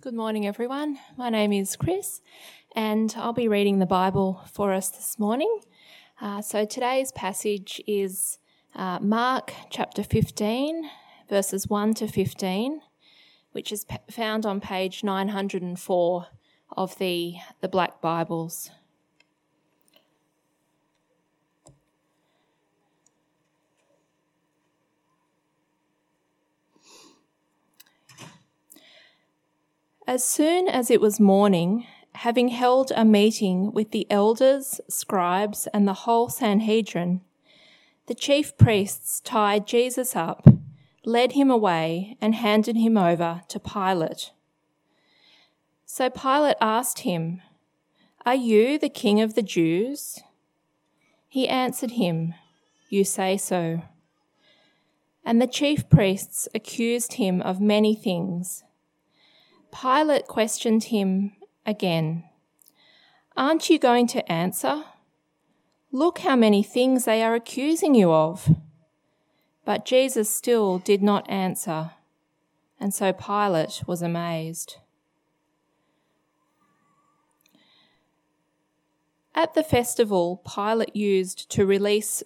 Good morning, everyone. My name is Chris, and I'll be reading the Bible for us this morning. Uh, so today's passage is uh, Mark chapter 15, verses 1 to 15, which is p- found on page 904 of the, the Black Bibles. As soon as it was morning, having held a meeting with the elders, scribes, and the whole Sanhedrin, the chief priests tied Jesus up, led him away, and handed him over to Pilate. So Pilate asked him, Are you the king of the Jews? He answered him, You say so. And the chief priests accused him of many things. Pilate questioned him again. Aren't you going to answer? Look how many things they are accusing you of. But Jesus still did not answer, and so Pilate was amazed. At the festival, Pilate used to release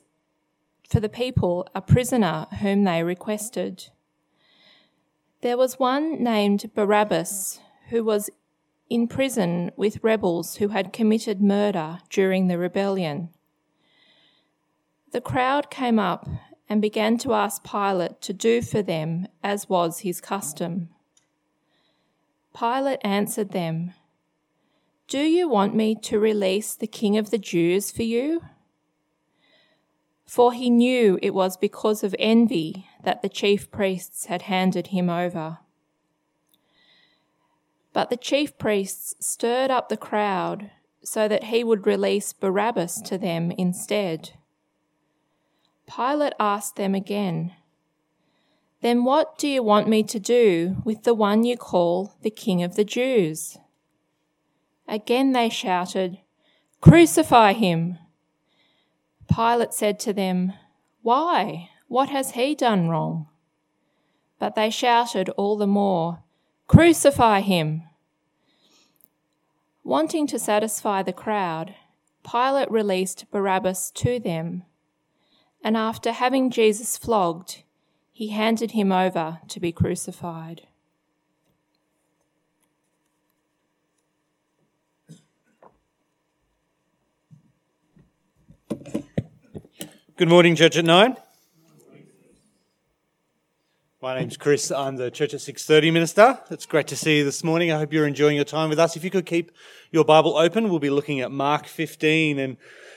for the people a prisoner whom they requested. There was one named Barabbas who was in prison with rebels who had committed murder during the rebellion. The crowd came up and began to ask Pilate to do for them as was his custom. Pilate answered them, Do you want me to release the king of the Jews for you? For he knew it was because of envy that the chief priests had handed him over. But the chief priests stirred up the crowd so that he would release Barabbas to them instead. Pilate asked them again, Then what do you want me to do with the one you call the King of the Jews? Again they shouted, Crucify him! Pilate said to them, Why? What has he done wrong? But they shouted all the more, Crucify him! Wanting to satisfy the crowd, Pilate released Barabbas to them, and after having Jesus flogged, he handed him over to be crucified. Good morning, Church at Nine. My name's Chris. I'm the Church at 6:30 minister. It's great to see you this morning. I hope you're enjoying your time with us. If you could keep your Bible open, we'll be looking at Mark 15 and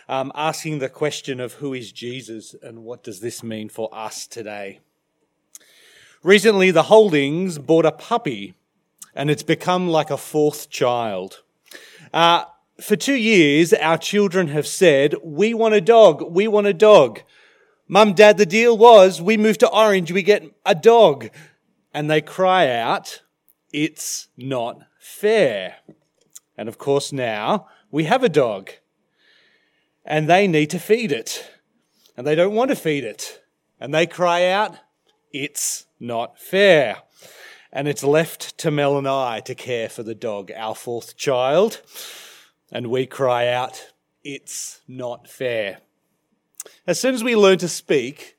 um, asking the question of who is Jesus and what does this mean for us today. Recently, the Holdings bought a puppy, and it's become like a fourth child. Uh, for two years, our children have said, "We want a dog. We want a dog." Mum, dad, the deal was we move to Orange, we get a dog. And they cry out, it's not fair. And of course, now we have a dog. And they need to feed it. And they don't want to feed it. And they cry out, it's not fair. And it's left to Mel and I to care for the dog, our fourth child. And we cry out, it's not fair. As soon as we learn to speak,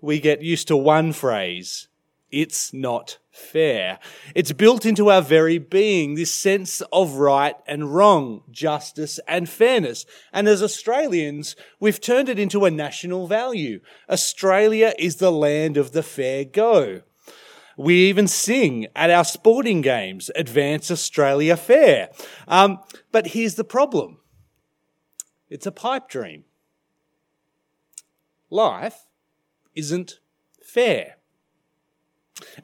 we get used to one phrase it's not fair. It's built into our very being, this sense of right and wrong, justice and fairness. And as Australians, we've turned it into a national value. Australia is the land of the fair go. We even sing at our sporting games, Advance Australia Fair. Um, but here's the problem it's a pipe dream life isn't fair.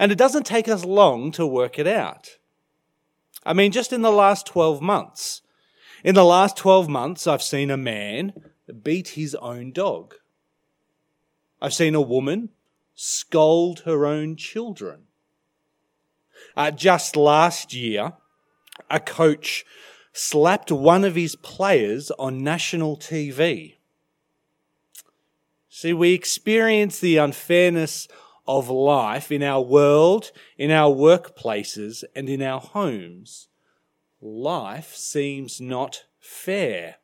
And it doesn't take us long to work it out. I mean, just in the last 12 months, in the last 12 months, I've seen a man beat his own dog. I've seen a woman scold her own children. Uh, just last year, a coach slapped one of his players on national TV. See, we experience the unfairness of life in our world, in our workplaces, and in our homes, life seems not fair.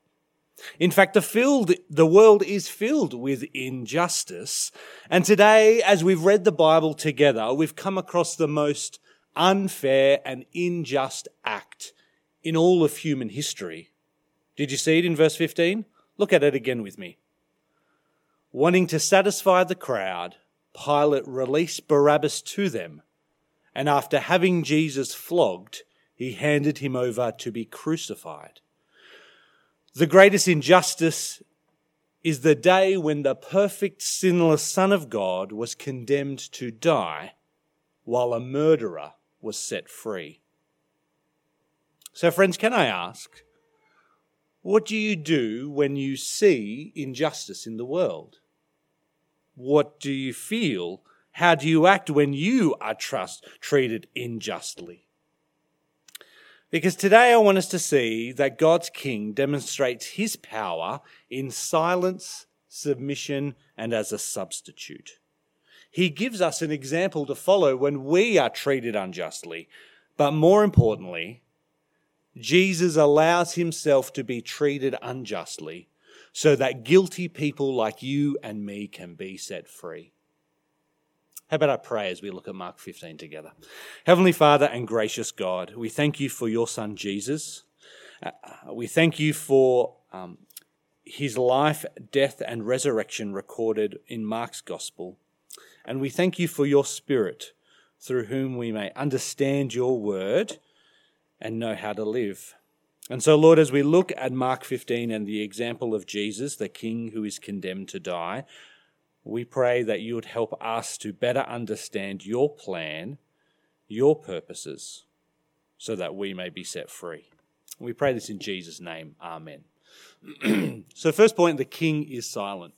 In fact, the, filled, the world is filled with injustice. And today, as we've read the Bible together, we've come across the most unfair and unjust act in all of human history. Did you see it in verse 15? Look at it again with me. Wanting to satisfy the crowd, Pilate released Barabbas to them, and after having Jesus flogged, he handed him over to be crucified. The greatest injustice is the day when the perfect, sinless Son of God was condemned to die while a murderer was set free. So, friends, can I ask, what do you do when you see injustice in the world? What do you feel? How do you act when you are trust, treated unjustly? Because today I want us to see that God's King demonstrates his power in silence, submission, and as a substitute. He gives us an example to follow when we are treated unjustly. But more importantly, Jesus allows himself to be treated unjustly so that guilty people like you and me can be set free. How about I pray as we look at Mark 15 together? Heavenly Father and gracious God, we thank you for your Son Jesus. Uh, we thank you for um, his life, death, and resurrection recorded in Mark's Gospel. And we thank you for your Spirit through whom we may understand your word and know how to live. And so, Lord, as we look at Mark 15 and the example of Jesus, the King who is condemned to die, we pray that you would help us to better understand your plan, your purposes, so that we may be set free. We pray this in Jesus' name. Amen. so, first point the king is silent.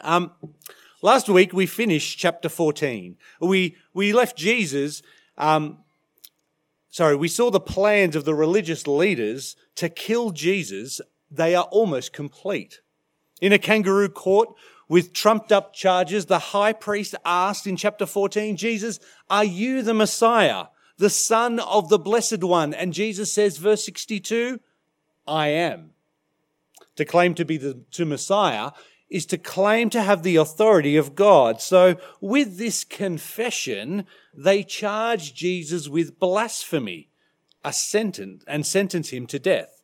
Um, last week we finished chapter 14. We, we left Jesus, um, sorry, we saw the plans of the religious leaders to kill Jesus. They are almost complete. In a kangaroo court, with trumped up charges, the high priest asked in chapter 14, Jesus, are you the Messiah, the son of the blessed one? And Jesus says, verse 62, I am. To claim to be the to Messiah is to claim to have the authority of God. So with this confession, they charge Jesus with blasphemy, a sentence, and sentence him to death.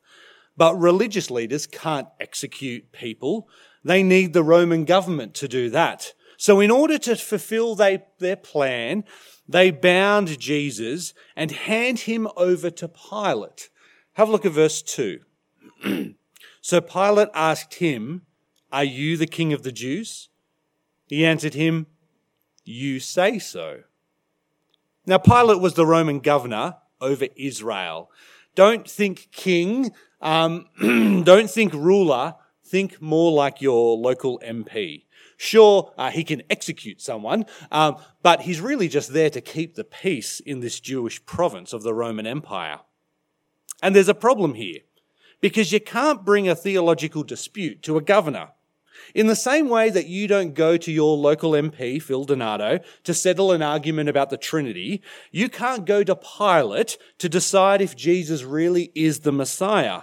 But religious leaders can't execute people. They need the Roman government to do that. So in order to fulfill they, their plan, they bound Jesus and hand him over to Pilate. Have a look at verse 2. so Pilate asked him, Are you the king of the Jews? He answered him, You say so. Now, Pilate was the Roman governor over Israel. Don't think king, um, don't think ruler, think more like your local MP. Sure, uh, he can execute someone, um, but he's really just there to keep the peace in this Jewish province of the Roman Empire. And there's a problem here, because you can't bring a theological dispute to a governor. In the same way that you don't go to your local MP, Phil Donato, to settle an argument about the Trinity, you can't go to Pilate to decide if Jesus really is the Messiah.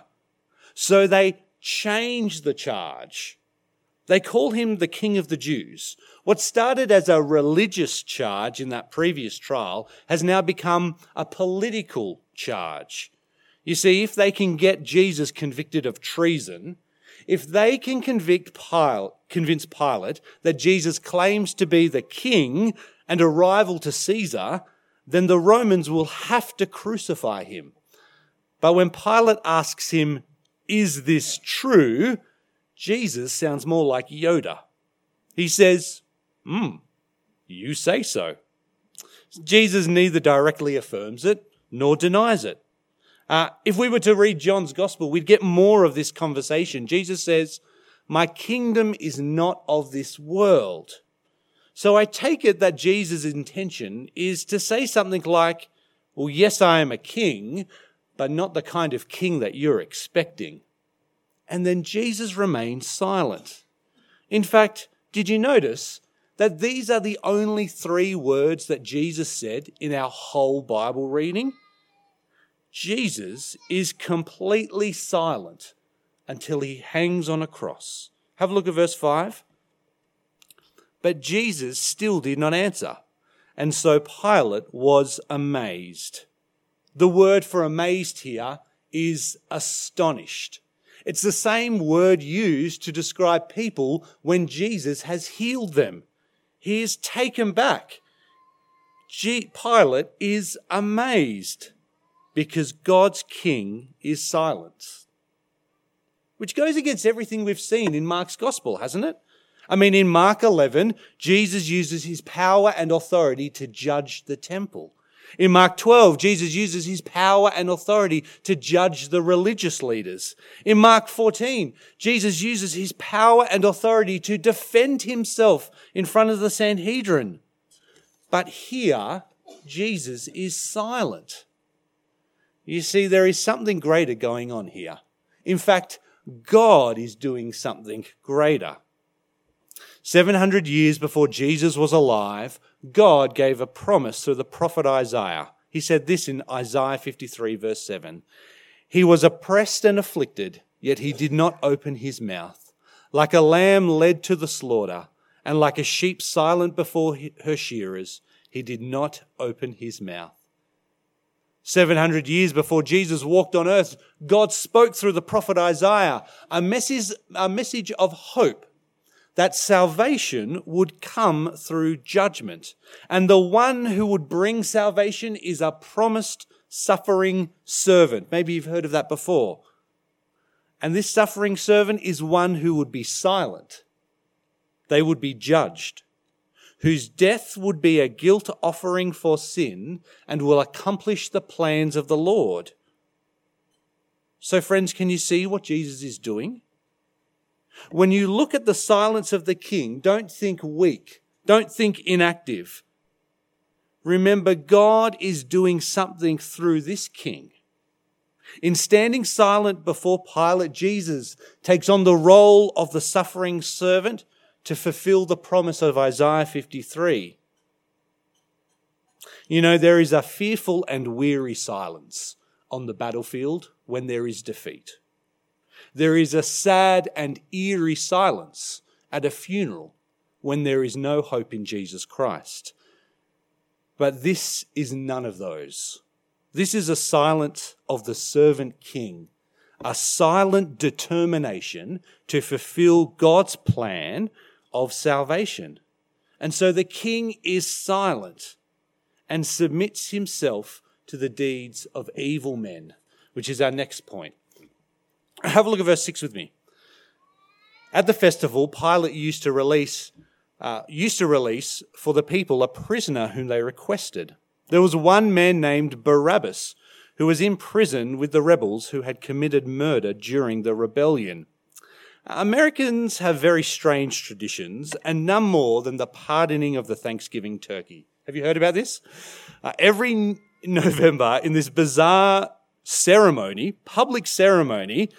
So they change the charge. They call him the King of the Jews. What started as a religious charge in that previous trial has now become a political charge. You see, if they can get Jesus convicted of treason, if they can convict Pilate, convince Pilate that Jesus claims to be the king and a rival to Caesar, then the Romans will have to crucify him. But when Pilate asks him, is this true? Jesus sounds more like Yoda. He says, Hmm, you say so. Jesus neither directly affirms it nor denies it. Uh, if we were to read John's gospel, we'd get more of this conversation. Jesus says, My kingdom is not of this world. So I take it that Jesus' intention is to say something like, Well, yes, I am a king, but not the kind of king that you're expecting. And then Jesus remained silent. In fact, did you notice that these are the only three words that Jesus said in our whole Bible reading? Jesus is completely silent until he hangs on a cross. Have a look at verse 5. But Jesus still did not answer, and so Pilate was amazed. The word for amazed here is astonished. It's the same word used to describe people when Jesus has healed them. He is taken back. Pilate is amazed because God's king is silent. Which goes against everything we've seen in Mark's gospel, hasn't it? I mean, in Mark 11, Jesus uses his power and authority to judge the temple. In Mark 12, Jesus uses his power and authority to judge the religious leaders. In Mark 14, Jesus uses his power and authority to defend himself in front of the Sanhedrin. But here, Jesus is silent. You see, there is something greater going on here. In fact, God is doing something greater. 700 years before Jesus was alive, God gave a promise through the prophet Isaiah. He said this in Isaiah 53, verse 7 He was oppressed and afflicted, yet he did not open his mouth. Like a lamb led to the slaughter, and like a sheep silent before her shearers, he did not open his mouth. 700 years before Jesus walked on earth, God spoke through the prophet Isaiah a message, a message of hope that salvation would come through judgment. And the one who would bring salvation is a promised suffering servant. Maybe you've heard of that before. And this suffering servant is one who would be silent. They would be judged, whose death would be a guilt offering for sin and will accomplish the plans of the Lord. So, friends, can you see what Jesus is doing? When you look at the silence of the king, don't think weak, don't think inactive. Remember, God is doing something through this king. In standing silent before Pilate, Jesus takes on the role of the suffering servant to fulfill the promise of Isaiah 53. You know, there is a fearful and weary silence on the battlefield when there is defeat. There is a sad and eerie silence at a funeral when there is no hope in Jesus Christ. But this is none of those. This is a silence of the servant king, a silent determination to fulfill God's plan of salvation. And so the king is silent and submits himself to the deeds of evil men, which is our next point. Have a look at verse 6 with me. At the festival, Pilate used to release, uh, used to release for the people a prisoner whom they requested. There was one man named Barabbas who was in prison with the rebels who had committed murder during the rebellion. Americans have very strange traditions, and none more than the pardoning of the Thanksgiving turkey. Have you heard about this? Uh, every November, in this bizarre ceremony, public ceremony,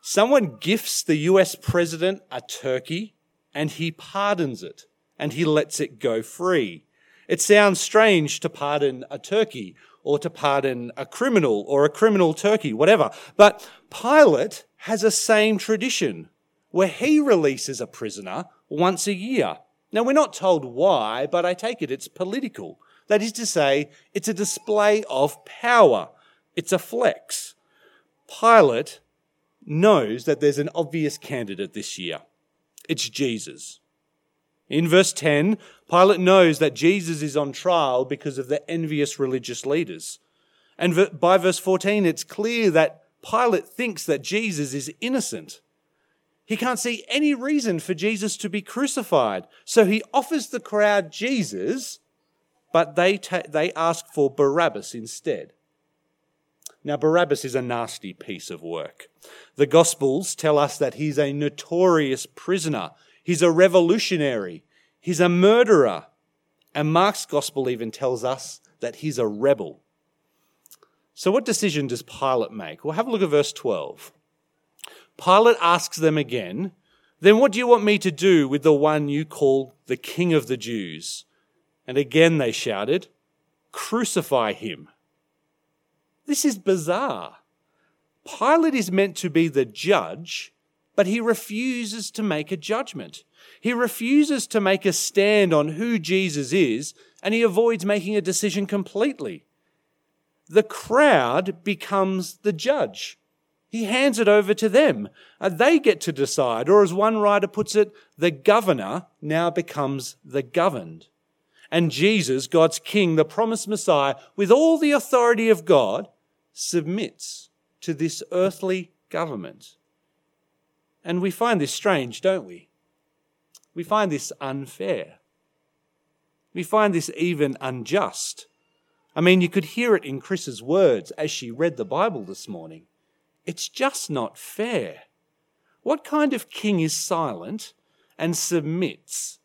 Someone gifts the US president a turkey and he pardons it and he lets it go free. It sounds strange to pardon a turkey or to pardon a criminal or a criminal turkey, whatever. But Pilate has a same tradition where he releases a prisoner once a year. Now, we're not told why, but I take it it's political. That is to say, it's a display of power. It's a flex. Pilate knows that there's an obvious candidate this year. It's Jesus. In verse 10, Pilate knows that Jesus is on trial because of the envious religious leaders. And by verse 14, it's clear that Pilate thinks that Jesus is innocent. He can't see any reason for Jesus to be crucified. So he offers the crowd Jesus, but they, ta- they ask for Barabbas instead. Now, Barabbas is a nasty piece of work. The Gospels tell us that he's a notorious prisoner, he's a revolutionary, he's a murderer. And Mark's Gospel even tells us that he's a rebel. So, what decision does Pilate make? Well, have a look at verse 12. Pilate asks them again, Then what do you want me to do with the one you call the King of the Jews? And again they shouted, Crucify him. This is bizarre. Pilate is meant to be the judge, but he refuses to make a judgment. He refuses to make a stand on who Jesus is, and he avoids making a decision completely. The crowd becomes the judge. He hands it over to them. and they get to decide. Or as one writer puts it, the governor now becomes the governed. And Jesus, God's King, the promised Messiah, with all the authority of God, submits to this earthly government. And we find this strange, don't we? We find this unfair. We find this even unjust. I mean, you could hear it in Chris's words as she read the Bible this morning. It's just not fair. What kind of king is silent and submits?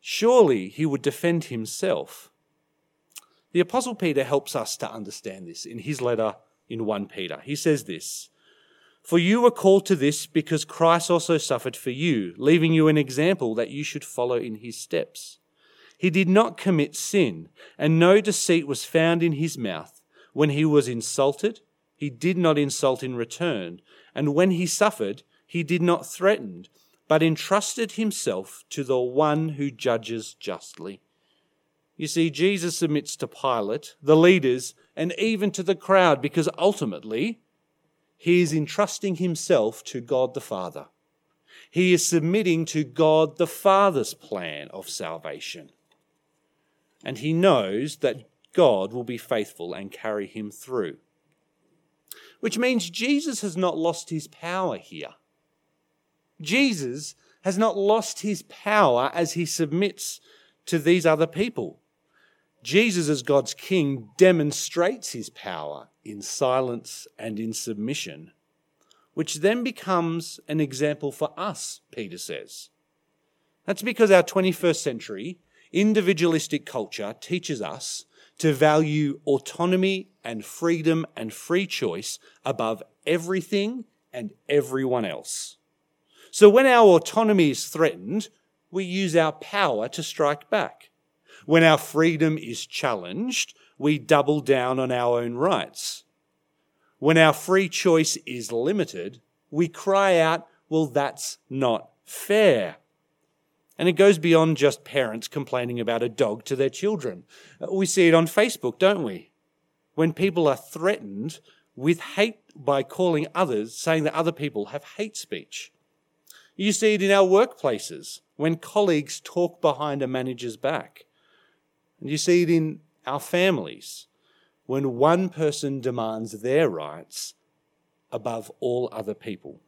Surely he would defend himself. The Apostle Peter helps us to understand this in his letter in 1 Peter. He says this For you were called to this because Christ also suffered for you, leaving you an example that you should follow in his steps. He did not commit sin, and no deceit was found in his mouth. When he was insulted, he did not insult in return, and when he suffered, he did not threaten, but entrusted himself to the one who judges justly. You see, Jesus submits to Pilate, the leaders, and even to the crowd because ultimately he is entrusting himself to God the Father. He is submitting to God the Father's plan of salvation. And he knows that God will be faithful and carry him through which means Jesus has not lost his power here. Jesus has not lost his power as he submits to these other people. Jesus, as God's king, demonstrates his power in silence and in submission, which then becomes an example for us, Peter says. That's because our 21st century individualistic culture teaches us to value autonomy and freedom and free choice above everything and everyone else. So when our autonomy is threatened, we use our power to strike back. When our freedom is challenged, we double down on our own rights. When our free choice is limited, we cry out, well, that's not fair. And it goes beyond just parents complaining about a dog to their children. Uh, we see it on Facebook, don't we? When people are threatened with hate by calling others, saying that other people have hate speech. You see it in our workplaces when colleagues talk behind a manager's back. And you see it in our families when one person demands their rights above all other people.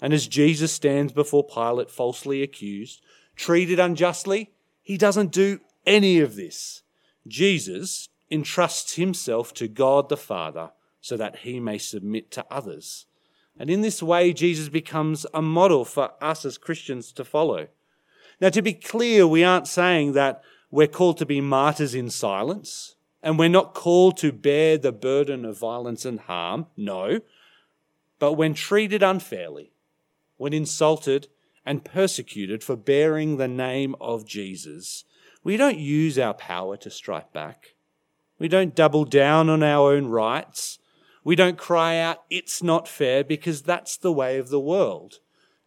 And as Jesus stands before Pilate, falsely accused, treated unjustly, he doesn't do any of this. Jesus entrusts himself to God the Father so that he may submit to others. And in this way, Jesus becomes a model for us as Christians to follow. Now, to be clear, we aren't saying that we're called to be martyrs in silence, and we're not called to bear the burden of violence and harm. No. But when treated unfairly, when insulted and persecuted for bearing the name of Jesus, we don't use our power to strike back. We don't double down on our own rights. We don't cry out, it's not fair, because that's the way of the world.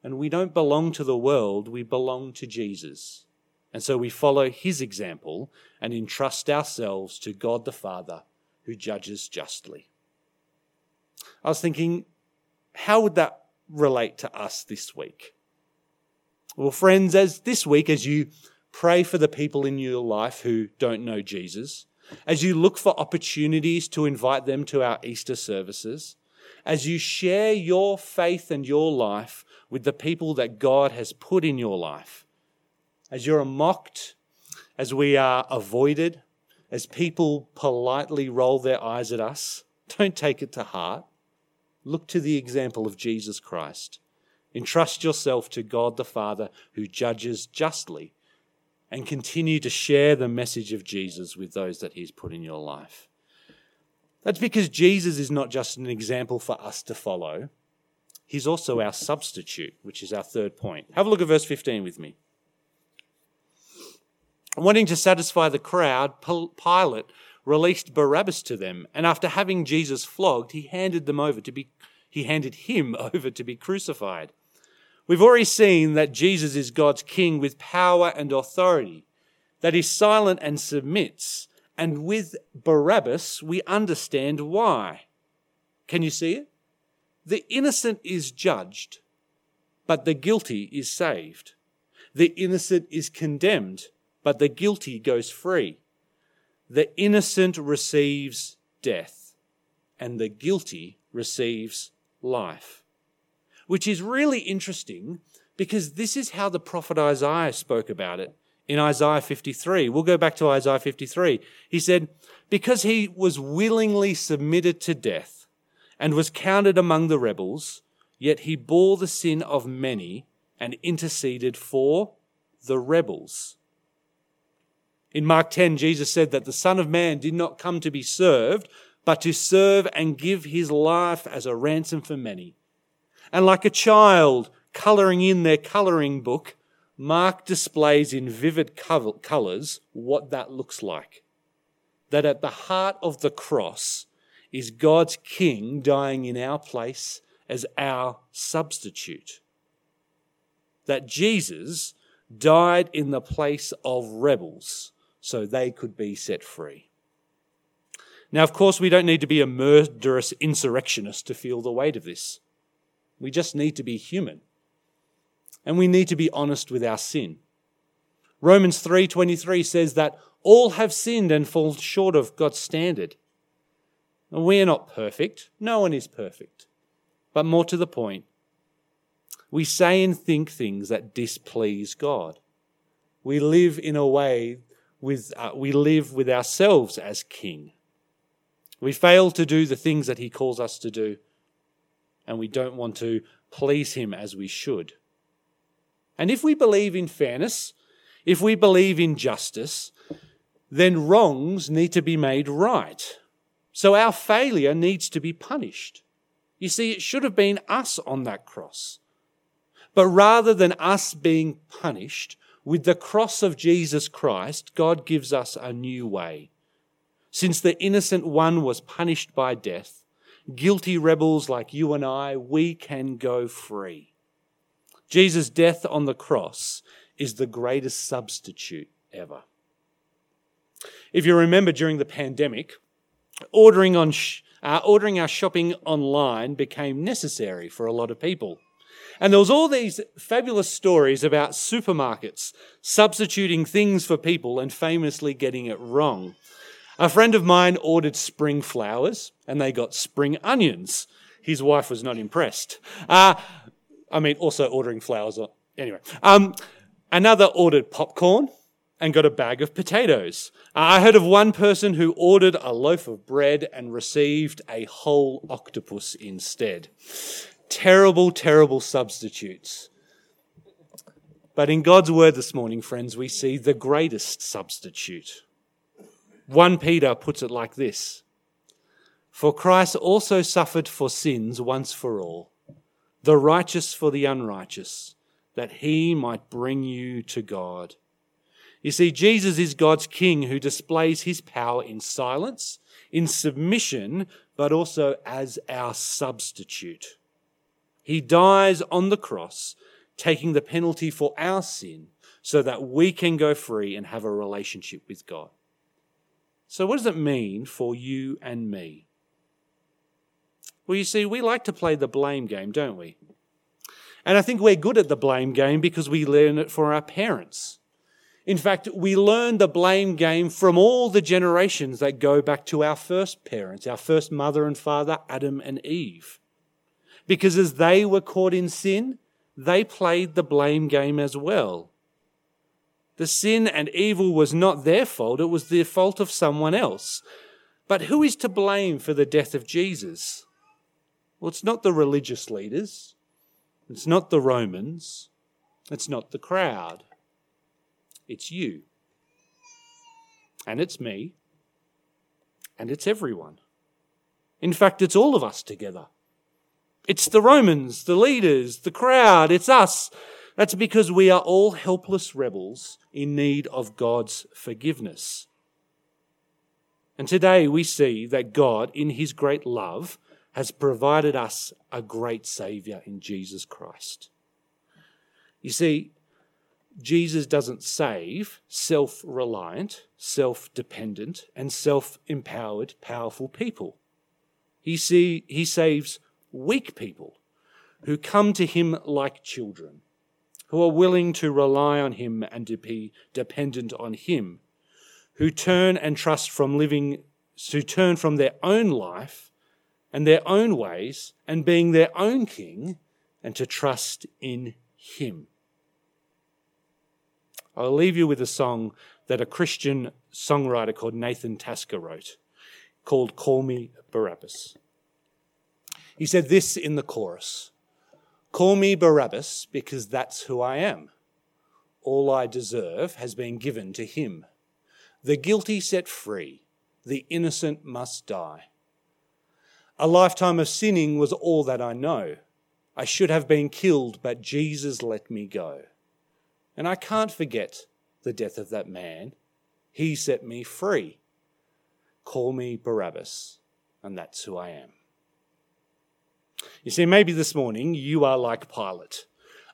And we don't belong to the world, we belong to Jesus. And so we follow his example and entrust ourselves to God the Father who judges justly. I was thinking, how would that relate to us this week? Well, friends, as this week, as you pray for the people in your life who don't know Jesus, as you look for opportunities to invite them to our Easter services, as you share your faith and your life with the people that God has put in your life, as you're mocked, as we are avoided, as people politely roll their eyes at us, don't take it to heart. Look to the example of Jesus Christ. Entrust yourself to God the Father who judges justly and continue to share the message of Jesus with those that He's put in your life. That's because Jesus is not just an example for us to follow, he's also our substitute, which is our third point. Have a look at verse 15 with me. Wanting to satisfy the crowd, Pilate released Barabbas to them, and after having Jesus flogged, he handed them over to be he handed him over to be crucified. We've already seen that Jesus is God's king with power and authority, that he's silent and submits, and with Barabbas we understand why. Can you see it? The innocent is judged, but the guilty is saved. The innocent is condemned, but the guilty goes free. The innocent receives death, and the guilty receives life. Which is really interesting because this is how the prophet Isaiah spoke about it in Isaiah 53. We'll go back to Isaiah 53. He said, Because he was willingly submitted to death and was counted among the rebels, yet he bore the sin of many and interceded for the rebels. In Mark 10, Jesus said that the Son of Man did not come to be served, but to serve and give his life as a ransom for many. And like a child colouring in their colouring book, Mark displays in vivid colours what that looks like. That at the heart of the cross is God's King dying in our place as our substitute. That Jesus died in the place of rebels so they could be set free. Now, of course, we don't need to be a murderous insurrectionist to feel the weight of this. We just need to be human. And we need to be honest with our sin. Romans 3:23 says that all have sinned and fall short of God's standard. And we are not perfect. No one is perfect. But more to the point, we say and think things that displease God. We live in a way with, uh, we live with ourselves as king. We fail to do the things that he calls us to do, and we don't want to please him as we should. And if we believe in fairness, if we believe in justice, then wrongs need to be made right. So our failure needs to be punished. You see, it should have been us on that cross. But rather than us being punished, with the cross of Jesus Christ, God gives us a new way. Since the innocent one was punished by death, guilty rebels like you and I, we can go free. Jesus' death on the cross is the greatest substitute ever. If you remember during the pandemic, ordering, on sh- uh, ordering our shopping online became necessary for a lot of people. And there was all these fabulous stories about supermarkets substituting things for people and famously getting it wrong. A friend of mine ordered spring flowers and they got spring onions. His wife was not impressed. Uh, I mean, also ordering flowers. Anyway, um, another ordered popcorn and got a bag of potatoes. I heard of one person who ordered a loaf of bread and received a whole octopus instead terrible, terrible substitutes. But in God's word this morning, friends, we see the greatest substitute. 1 Peter puts it like this For Christ also suffered for sins once for all, the righteous for the unrighteous, that he might bring you to God. You see, Jesus is God's King who displays his power in silence, in submission, but also as our substitute. He dies on the cross, taking the penalty for our sin so that we can go free and have a relationship with God. So, what does it mean for you and me? Well, you see, we like to play the blame game, don't we? And I think we're good at the blame game because we learn it from our parents. In fact, we learn the blame game from all the generations that go back to our first parents, our first mother and father, Adam and Eve because as they were caught in sin, they played the blame game as well. The sin and evil was not their fault, it was the fault of someone else. But who is to blame for the death of Jesus? Well, it's not the religious leaders, it's not the Romans, it's not the crowd, it's you. And it's me, and it's everyone. In fact, it's all of us together. It's the Romans, the leaders, the crowd, it's us. That's because we are all helpless rebels in need of God's forgiveness. And today we see that God, in his great love, has provided us a great Saviour in Jesus Christ. You see, Jesus doesn't save self reliant, self dependent, and self empowered, powerful people. He, see, he saves weak people who come to him like children, who are willing to rely on him and to be dependent on him, who turn and trust from living, who turn from their own life and their own ways and being their own king and to trust in him. I'll leave you with a song that a Christian songwriter called Nathan Tasker wrote called Call Me Barabbas. He said this in the chorus Call me Barabbas because that's who I am. All I deserve has been given to him. The guilty set free, the innocent must die. A lifetime of sinning was all that I know. I should have been killed, but Jesus let me go. And I can't forget the death of that man. He set me free. Call me Barabbas, and that's who I am. You see, maybe this morning you are like Pilate,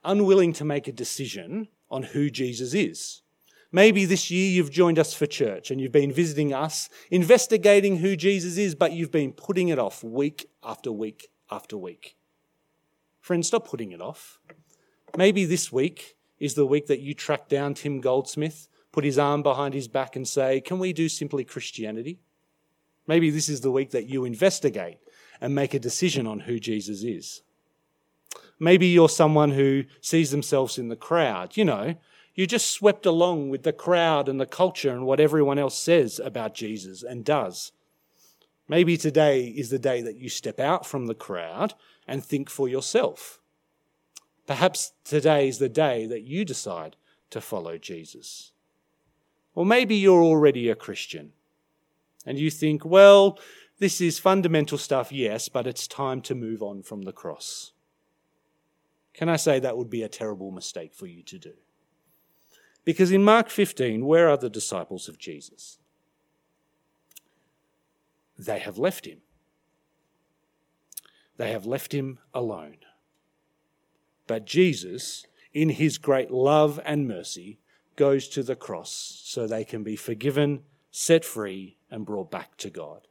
unwilling to make a decision on who Jesus is. Maybe this year you've joined us for church and you've been visiting us, investigating who Jesus is, but you've been putting it off week after week after week. Friends, stop putting it off. Maybe this week is the week that you track down Tim Goldsmith, put his arm behind his back, and say, Can we do simply Christianity? Maybe this is the week that you investigate and make a decision on who Jesus is. Maybe you're someone who sees themselves in the crowd. You know, you just swept along with the crowd and the culture and what everyone else says about Jesus and does. Maybe today is the day that you step out from the crowd and think for yourself. Perhaps today is the day that you decide to follow Jesus. Or maybe you're already a Christian and you think, well, this is fundamental stuff, yes, but it's time to move on from the cross. Can I say that would be a terrible mistake for you to do? Because in Mark 15, where are the disciples of Jesus? They have left him. They have left him alone. But Jesus, in his great love and mercy, goes to the cross so they can be forgiven, set free, and brought back to God.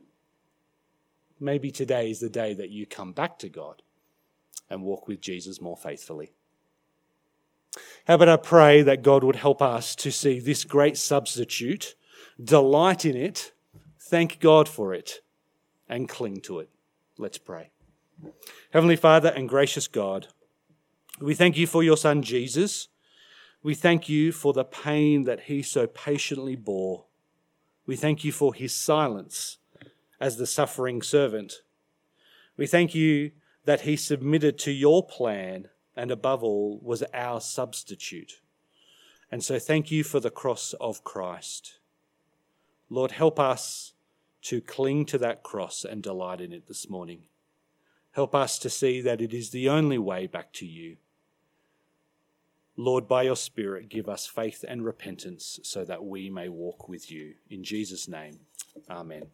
Maybe today is the day that you come back to God and walk with Jesus more faithfully. How about I pray that God would help us to see this great substitute, delight in it, thank God for it, and cling to it? Let's pray. Heavenly Father and gracious God, we thank you for your Son Jesus. We thank you for the pain that he so patiently bore. We thank you for his silence as the suffering servant. We thank you that he submitted to your plan and above all was our substitute. And so thank you for the cross of Christ. Lord, help us to cling to that cross and delight in it this morning. Help us to see that it is the only way back to you. Lord, by your Spirit, give us faith and repentance so that we may walk with you. In Jesus' name, amen.